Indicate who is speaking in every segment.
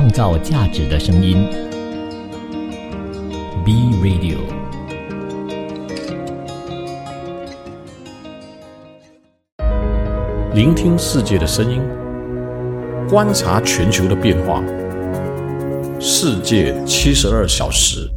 Speaker 1: 创造价值的声音。B Radio。
Speaker 2: 聆听世界的声音，观察全球的变化。世界七十二小时。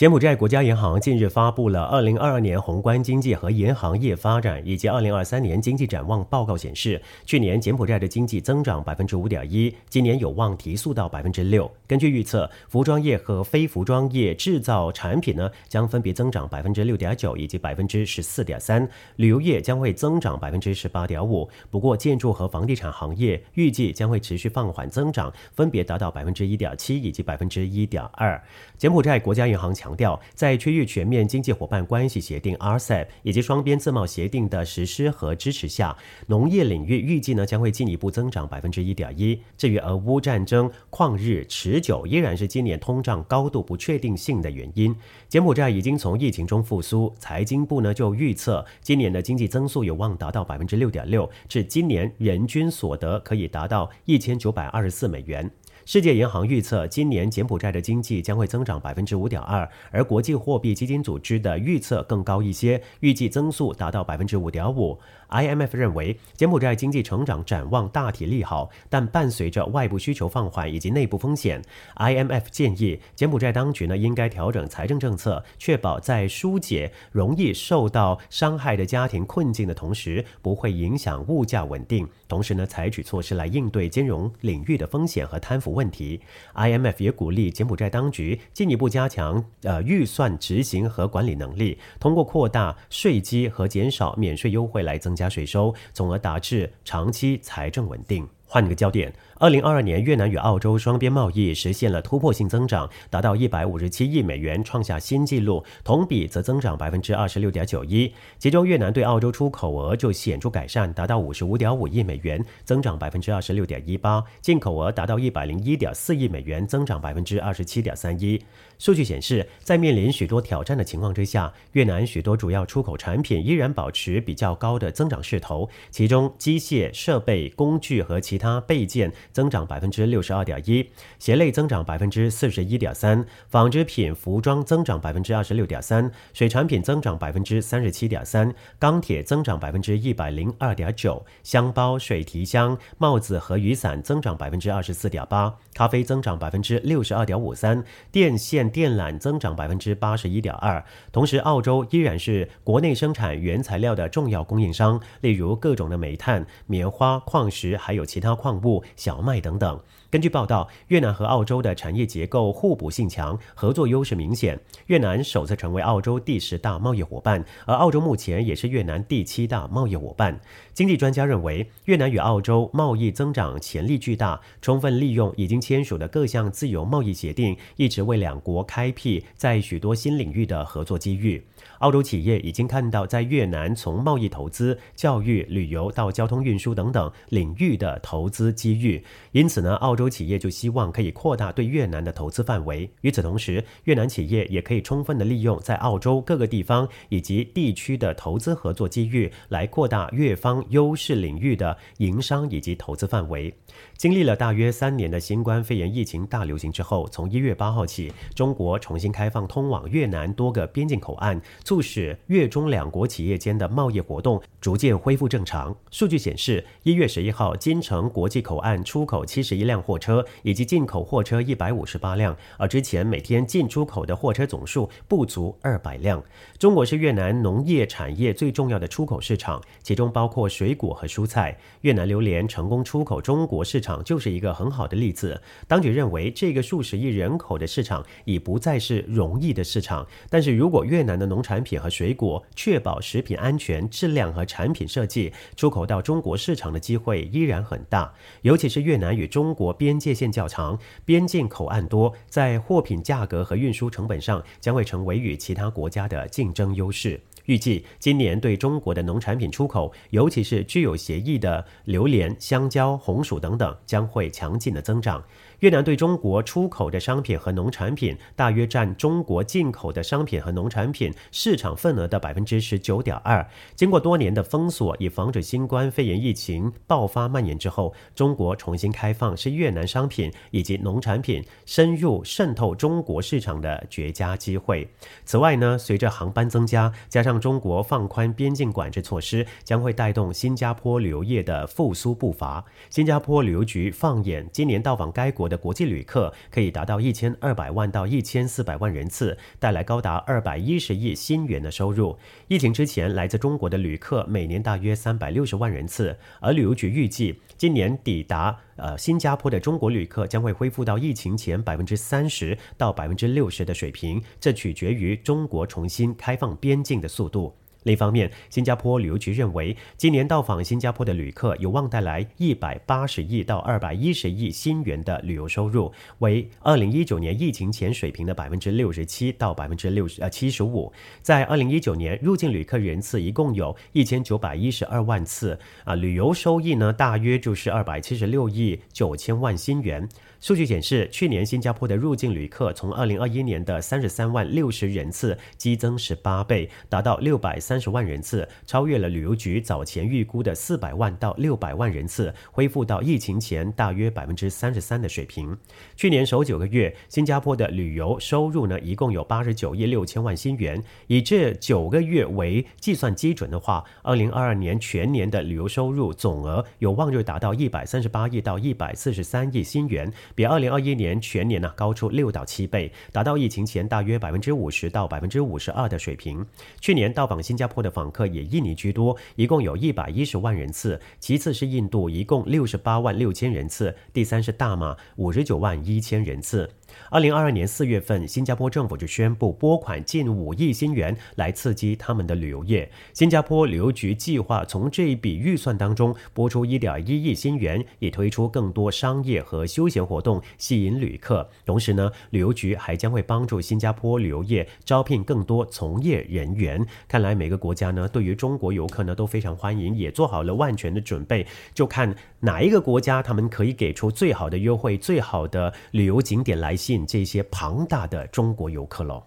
Speaker 3: 柬埔寨国家银行近日发布了二零二二年宏观经济和银行业发展以及二零二三年经济展望报告，显示，去年柬埔寨的经济增长百分之五点一，今年有望提速到百分之六。根据预测，服装业和非服装业制造产品呢将分别增长百分之六点九以及百分之十四点三，旅游业将会增长百分之十八点五。不过，建筑和房地产行业预计将会持续放缓增长，分别达到百分之一点七以及百分之一点二。柬埔寨国家银行强。强调，在区域全面经济伙伴关系协定 （RCEP） 以及双边自贸协定的实施和支持下，农业领域预计呢将会进一步增长百分之一点一。至于俄乌战争旷日持久，依然是今年通胀高度不确定性的原因。柬埔寨已经从疫情中复苏，财经部呢就预测今年的经济增速有望达到百分之六点六，至今年人均所得可以达到一千九百二十四美元。世界银行预测，今年柬埔寨的经济将会增长百分之五点二，而国际货币基金组织的预测更高一些，预计增速达到百分之五点五。IMF 认为，柬埔寨经济成长展望大体利好，但伴随着外部需求放缓以及内部风险。IMF 建议，柬埔寨当局呢应该调整财政政策，确保在疏解容易受到伤害的家庭困境的同时，不会影响物价稳定。同时呢，采取措施来应对金融领域的风险和贪腐问问题。IMF 也鼓励柬埔寨当局进一步加强呃预算执行和管理能力，通过扩大税基和减少免税优惠来增。加税收，从而达至长期财政稳定。换个焦点。二零二二年，越南与澳洲双边贸易实现了突破性增长，达到一百五十七亿美元，创下新纪录。同比则增长百分之二十六点九一。其中，越南对澳洲出口额就显著改善，达到五十五点五亿美元，增长百分之二十六点一八；进口额达到一百零一点四亿美元，增长百分之二十七点三一。数据显示，在面临许多挑战的情况之下，越南许多主要出口产品依然保持比较高的增长势头。其中，机械设备、工具和其他备件。增长百分之六十二点一，鞋类增长百分之四十一点三，纺织品、服装增长百分之二十六点三，水产品增长百分之三十七点三，钢铁增长百分之一百零二点九，箱包、水提箱、帽子和雨伞增长百分之二十四点八，咖啡增长百分之六十二点五三，电线电缆增长百分之八十一点二。同时，澳洲依然是国内生产原材料的重要供应商，例如各种的煤炭、棉花、矿石，还有其他矿物、小。麦等等。根据报道，越南和澳洲的产业结构互补性强，合作优势明显。越南首次成为澳洲第十大贸易伙伴，而澳洲目前也是越南第七大贸易伙伴。经济专家认为，越南与澳洲贸易增长潜力巨大，充分利用已经签署的各项自由贸易协定，一直为两国开辟在许多新领域的合作机遇。澳洲企业已经看到在越南从贸易投资、教育、旅游到交通运输等等领域的投资机遇，因此呢，澳洲企业就希望可以扩大对越南的投资范围。与此同时，越南企业也可以充分的利用在澳洲各个地方以及地区的投资合作机遇，来扩大越方优势领域的营商以及投资范围。经历了大约三年的新冠肺炎疫情大流行之后，从一月八号起，中国重新开放通往越南多个边境口岸。促使越中两国企业间的贸易活动逐渐恢复正常。数据显示，一月十一号，金城国际口岸出口七十一辆货车，以及进口货车一百五十八辆，而之前每天进出口的货车总数不足二百辆。中国是越南农业产业最重要的出口市场，其中包括水果和蔬菜。越南榴莲成功出口中国市场就是一个很好的例子。当局认为，这个数十亿人口的市场已不再是容易的市场，但是如果越南的农产品和水果确保食品安全、质量和产品设计，出口到中国市场的机会依然很大。尤其是越南与中国边界线较长，边境口岸多，在货品价格和运输成本上将会成为与其他国家的竞争优势。预计今年对中国的农产品出口，尤其是具有协议的榴莲、香蕉、红薯等等，将会强劲的增长。越南对中国出口的商品和农产品大约占中国进口的商品和农产品市场份额的百分之十九点二。经过多年的封锁，以防止新冠肺炎疫情爆发蔓延之后，中国重新开放是越南商品以及农产品深入渗透中国市场的绝佳机会。此外呢，随着航班增加，加上中国放宽边境管制措施，将会带动新加坡旅游业的复苏步伐。新加坡旅游局放眼今年到访该国的国际旅客可以达到一千二百万到一千四百万人次，带来高达二百一十亿新元的收入。疫情之前，来自中国的旅客每年大约三百六十万人次，而旅游局预计今年抵达呃新加坡的中国旅客将会恢复到疫情前百分之三十到百分之六十的水平，这取决于中国重新开放边境的速度。另一方面，新加坡旅游局认为，今年到访新加坡的旅客有望带来一百八十亿到二百一十亿新元的旅游收入，为二零一九年疫情前水平的百分之六十七到百分之六十呃七十五。在二零一九年，入境旅客人次一共有一千九百一十二万次，啊，旅游收益呢大约就是二百七十六亿九千万新元。数据显示，去年新加坡的入境旅客从二零二一年的三十三万六十人次激增十八倍，达到六百三十万人次，超越了旅游局早前预估的四百万到六百万人次，恢复到疫情前大约百分之三十三的水平。去年首九个月，新加坡的旅游收入呢，一共有八十九亿六千万新元。以这九个月为计算基准的话，二零二二年全年的旅游收入总额有望就达到一百三十八亿到一百四十三亿新元。比二零二一年全年呢高出六到七倍，达到疫情前大约百分之五十到百分之五十二的水平。去年到访新加坡的访客以印尼居多，一共有一百一十万人次，其次是印度，一共六十八万六千人次，第三是大马，五十九万一千人次。二零二二年四月份，新加坡政府就宣布拨款近五亿新元来刺激他们的旅游业。新加坡旅游局计划从这一笔预算当中拨出一点一亿新元，以推出更多商业和休闲活动，吸引旅客。同时呢，旅游局还将会帮助新加坡旅游业招聘更多从业人员。看来每个国家呢，对于中国游客呢都非常欢迎，也做好了万全的准备。就看哪一个国家他们可以给出最好的优惠、最好的旅游景点来。吸引这些庞大的中国游客喽！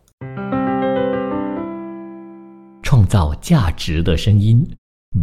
Speaker 1: 创造价值的声音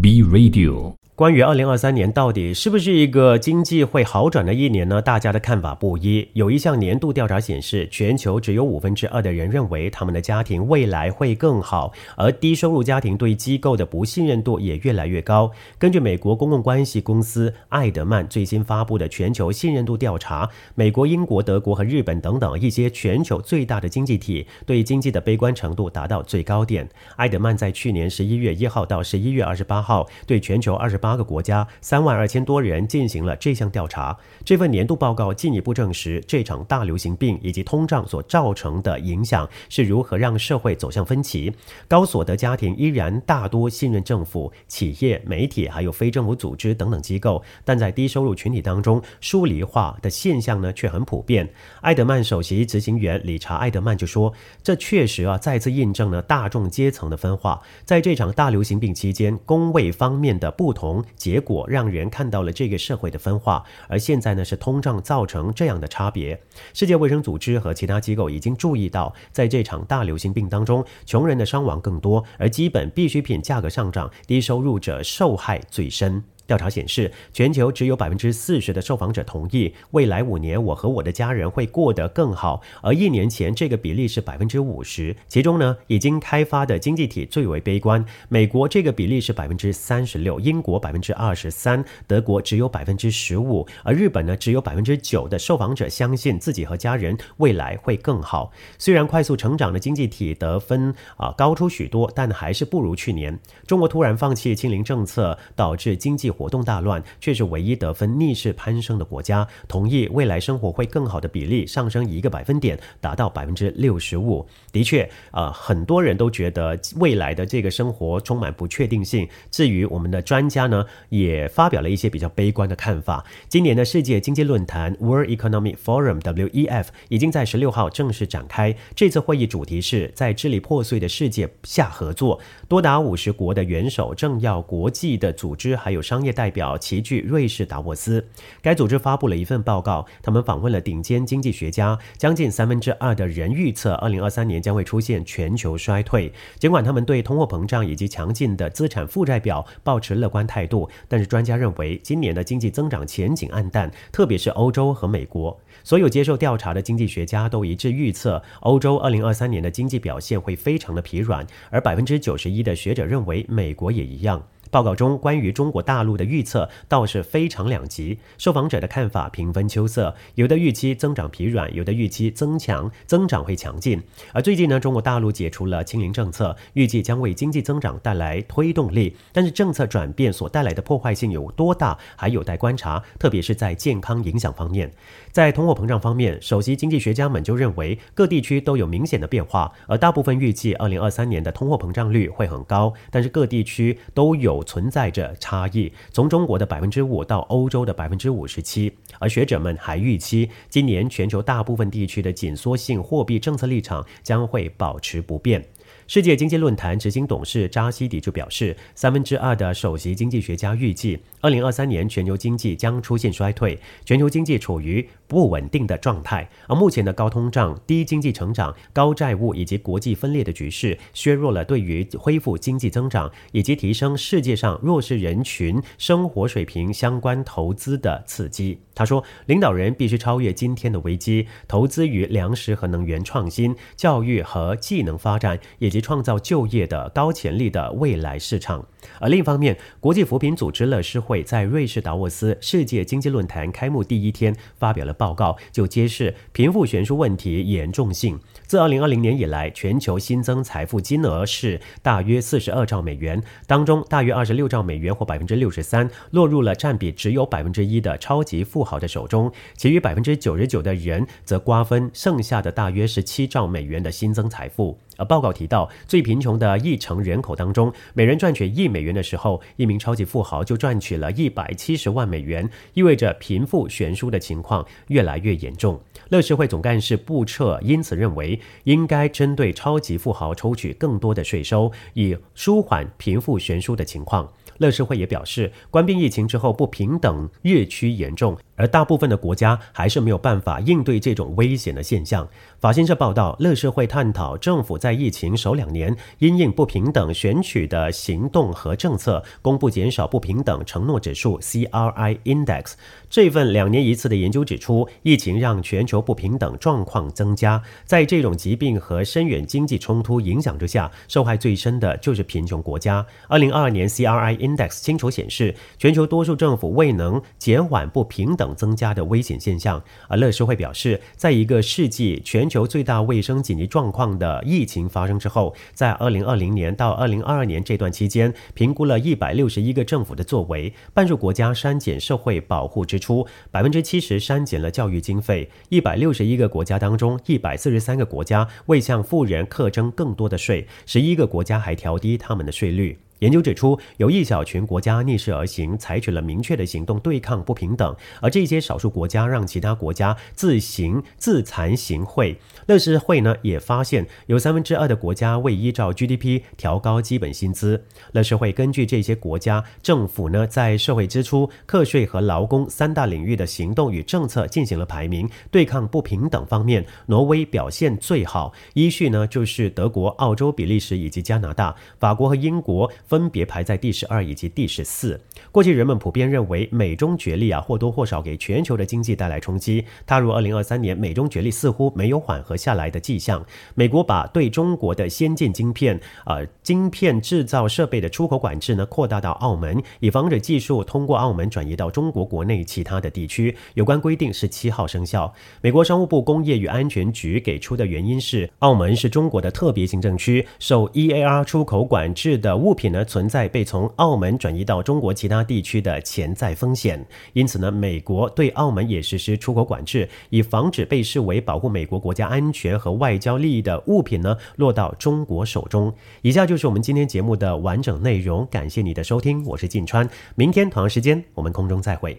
Speaker 1: ，B Radio。
Speaker 3: 关于二零二三年到底是不是一个经济会好转的一年呢？大家的看法不一。有一项年度调查显示，全球只有五分之二的人认为他们的家庭未来会更好，而低收入家庭对机构的不信任度也越来越高。根据美国公共关系公司艾德曼最新发布的全球信任度调查，美国、英国、德国和日本等等一些全球最大的经济体对经济的悲观程度达到最高点。艾德曼在去年十一月一号到十一月二十八号对全球二十八。八个国家三万二千多人进行了这项调查。这份年度报告进一步证实，这场大流行病以及通胀所造成的影响是如何让社会走向分歧。高所得家庭依然大多信任政府、企业、媒体，还有非政府组织等等机构，但在低收入群体当中，疏离化的现象呢却很普遍。艾德曼首席执行员理查·艾德曼就说：“这确实啊，再次印证了大众阶层的分化。在这场大流行病期间，工位方面的不同。”结果让人看到了这个社会的分化，而现在呢是通胀造成这样的差别。世界卫生组织和其他机构已经注意到，在这场大流行病当中，穷人的伤亡更多，而基本必需品价格上涨，低收入者受害最深。调查显示，全球只有百分之四十的受访者同意未来五年我和我的家人会过得更好，而一年前这个比例是百分之五十。其中呢，已经开发的经济体最为悲观，美国这个比例是百分之三十六，英国百分之二十三，德国只有百分之十五，而日本呢，只有百分之九的受访者相信自己和家人未来会更好。虽然快速成长的经济体得分啊高出许多，但还是不如去年。中国突然放弃清零政策，导致经济。活动大乱，却是唯一得分逆势攀升的国家。同意未来生活会更好的比例上升一个百分点，达到百分之六十五。的确，呃，很多人都觉得未来的这个生活充满不确定性。至于我们的专家呢，也发表了一些比较悲观的看法。今年的世界经济论坛 （World Economic Forum，WEF） 已经在十六号正式展开。这次会议主题是在支离破碎的世界下合作。多达五十国的元首、政要、国际的组织还有商。商业代表齐聚瑞士达沃斯。该组织发布了一份报告，他们访问了顶尖经济学家，将近三分之二的人预测二零二三年将会出现全球衰退。尽管他们对通货膨胀以及强劲的资产负债表保持乐观态度，但是专家认为今年的经济增长前景暗淡，特别是欧洲和美国。所有接受调查的经济学家都一致预测，欧洲二零二三年的经济表现会非常的疲软，而百分之九十一的学者认为美国也一样。报告中关于中国大陆的预测倒是非常两极，受访者的看法平分秋色，有的预期增长疲软，有的预期增强，增长会强劲。而最近呢，中国大陆解除了清零政策，预计将为经济增长带来推动力，但是政策转变所带来的破坏性有多大，还有待观察，特别是在健康影响方面。在通货膨胀方面，首席经济学家们就认为各地区都有明显的变化，而大部分预计二零二三年的通货膨胀率会很高，但是各地区都有。存在着差异，从中国的百分之五到欧洲的百分之五十七，而学者们还预期，今年全球大部分地区的紧缩性货币政策立场将会保持不变。世界经济论坛执行董事扎西迪就表示，三分之二的首席经济学家预计，二零二三年全球经济将出现衰退，全球经济处于不稳定的状态。而目前的高通胀、低经济成长、高债务以及国际分裂的局势，削弱了对于恢复经济增长以及提升世界上弱势人群生活水平相关投资的刺激。他说，领导人必须超越今天的危机，投资于粮食和能源创新、教育和技能发展，以及创造就业的高潜力的未来市场。而另一方面，国际扶贫组织乐施会在瑞士达沃斯世界经济论坛开幕第一天发表了报告，就揭示贫富悬殊问题严重性。自2020年以来，全球新增财富金额是大约42兆美元，当中大约26兆美元或63%落入了占比只有1%的超级富豪的手中，其余99%的人则瓜分剩下的大约是7兆美元的新增财富。而报告提到，最贫穷的一成人口当中，每人赚取一美元的时候，一名超级富豪就赚取了一百七十万美元，意味着贫富悬殊的情况越来越严重。乐视会总干事布彻因此认为，应该针对超级富豪抽取更多的税收，以舒缓贫富悬殊的情况。乐视会也表示，关闭疫情之后，不平等日趋严重。而大部分的国家还是没有办法应对这种危险的现象。法新社报道，乐视会探讨政府在疫情首两年因应不平等选取的行动和政策，公布减少不平等承诺指数 （CRI Index）。这份两年一次的研究指出，疫情让全球不平等状况增加。在这种疾病和深远经济冲突影响之下，受害最深的就是贫穷国家。二零二二年 CRI Index 清楚显示，全球多数政府未能减缓不平等。增加的危险现象，而乐视会表示，在一个世纪全球最大卫生紧急状况的疫情发生之后，在二零二零年到二零二二年这段期间，评估了一百六十一个政府的作为，半数国家删减社会保护支出，百分之七十删减了教育经费。一百六十一个国家当中，一百四十三个国家未向富人课征更多的税，十一个国家还调低他们的税率。研究指出，有一小群国家逆势而行，采取了明确的行动对抗不平等，而这些少数国家让其他国家自行自惭形秽。乐视会呢也发现，有三分之二的国家未依照 GDP 调高基本薪资。乐视会根据这些国家政府呢在社会支出、课税和劳工三大领域的行动与政策进行了排名，对抗不平等方面，挪威表现最好，依序呢就是德国、澳洲、比利时以及加拿大，法国和英国。分别排在第十二以及第十四。过去人们普遍认为美中角力啊或多或少给全球的经济带来冲击。踏入二零二三年，美中角力似乎没有缓和和下来的迹象。美国把对中国的先进晶片啊晶片制造设备的出口管制呢扩大到澳门，以防止技术通过澳门转移到中国国内其他的地区。有关规定是七号生效。美国商务部工业与安全局给出的原因是，澳门是中国的特别行政区，受 EAR 出口管制的物品呢。存在被从澳门转移到中国其他地区的潜在风险，因此呢，美国对澳门也实施出口管制，以防止被视为保护美国国家安安全和外交利益的物品呢落到中国手中。以下就是我们今天节目的完整内容，感谢你的收听，我是晋川，明天同样时间我们空中再会。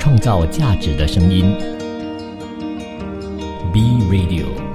Speaker 1: 创造价值的声音，B Radio。